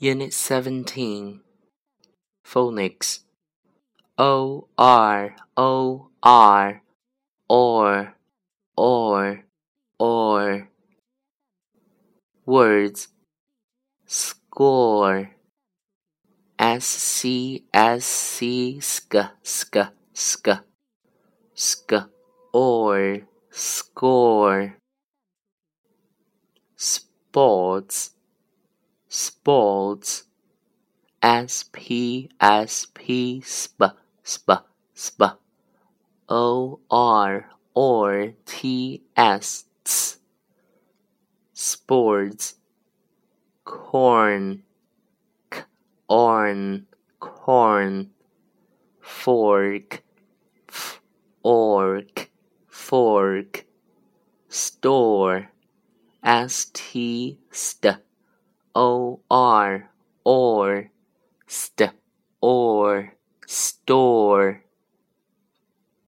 Unit 17 Phonics O R O R or or or. Words. Score. S C S C sk sk sk sk or. Score. Sports sports s p s p sp sp sp. O r or t s s. Sports. Corn. K orn. Corn. Fork. F ork. Fork. Store. St st or or st or store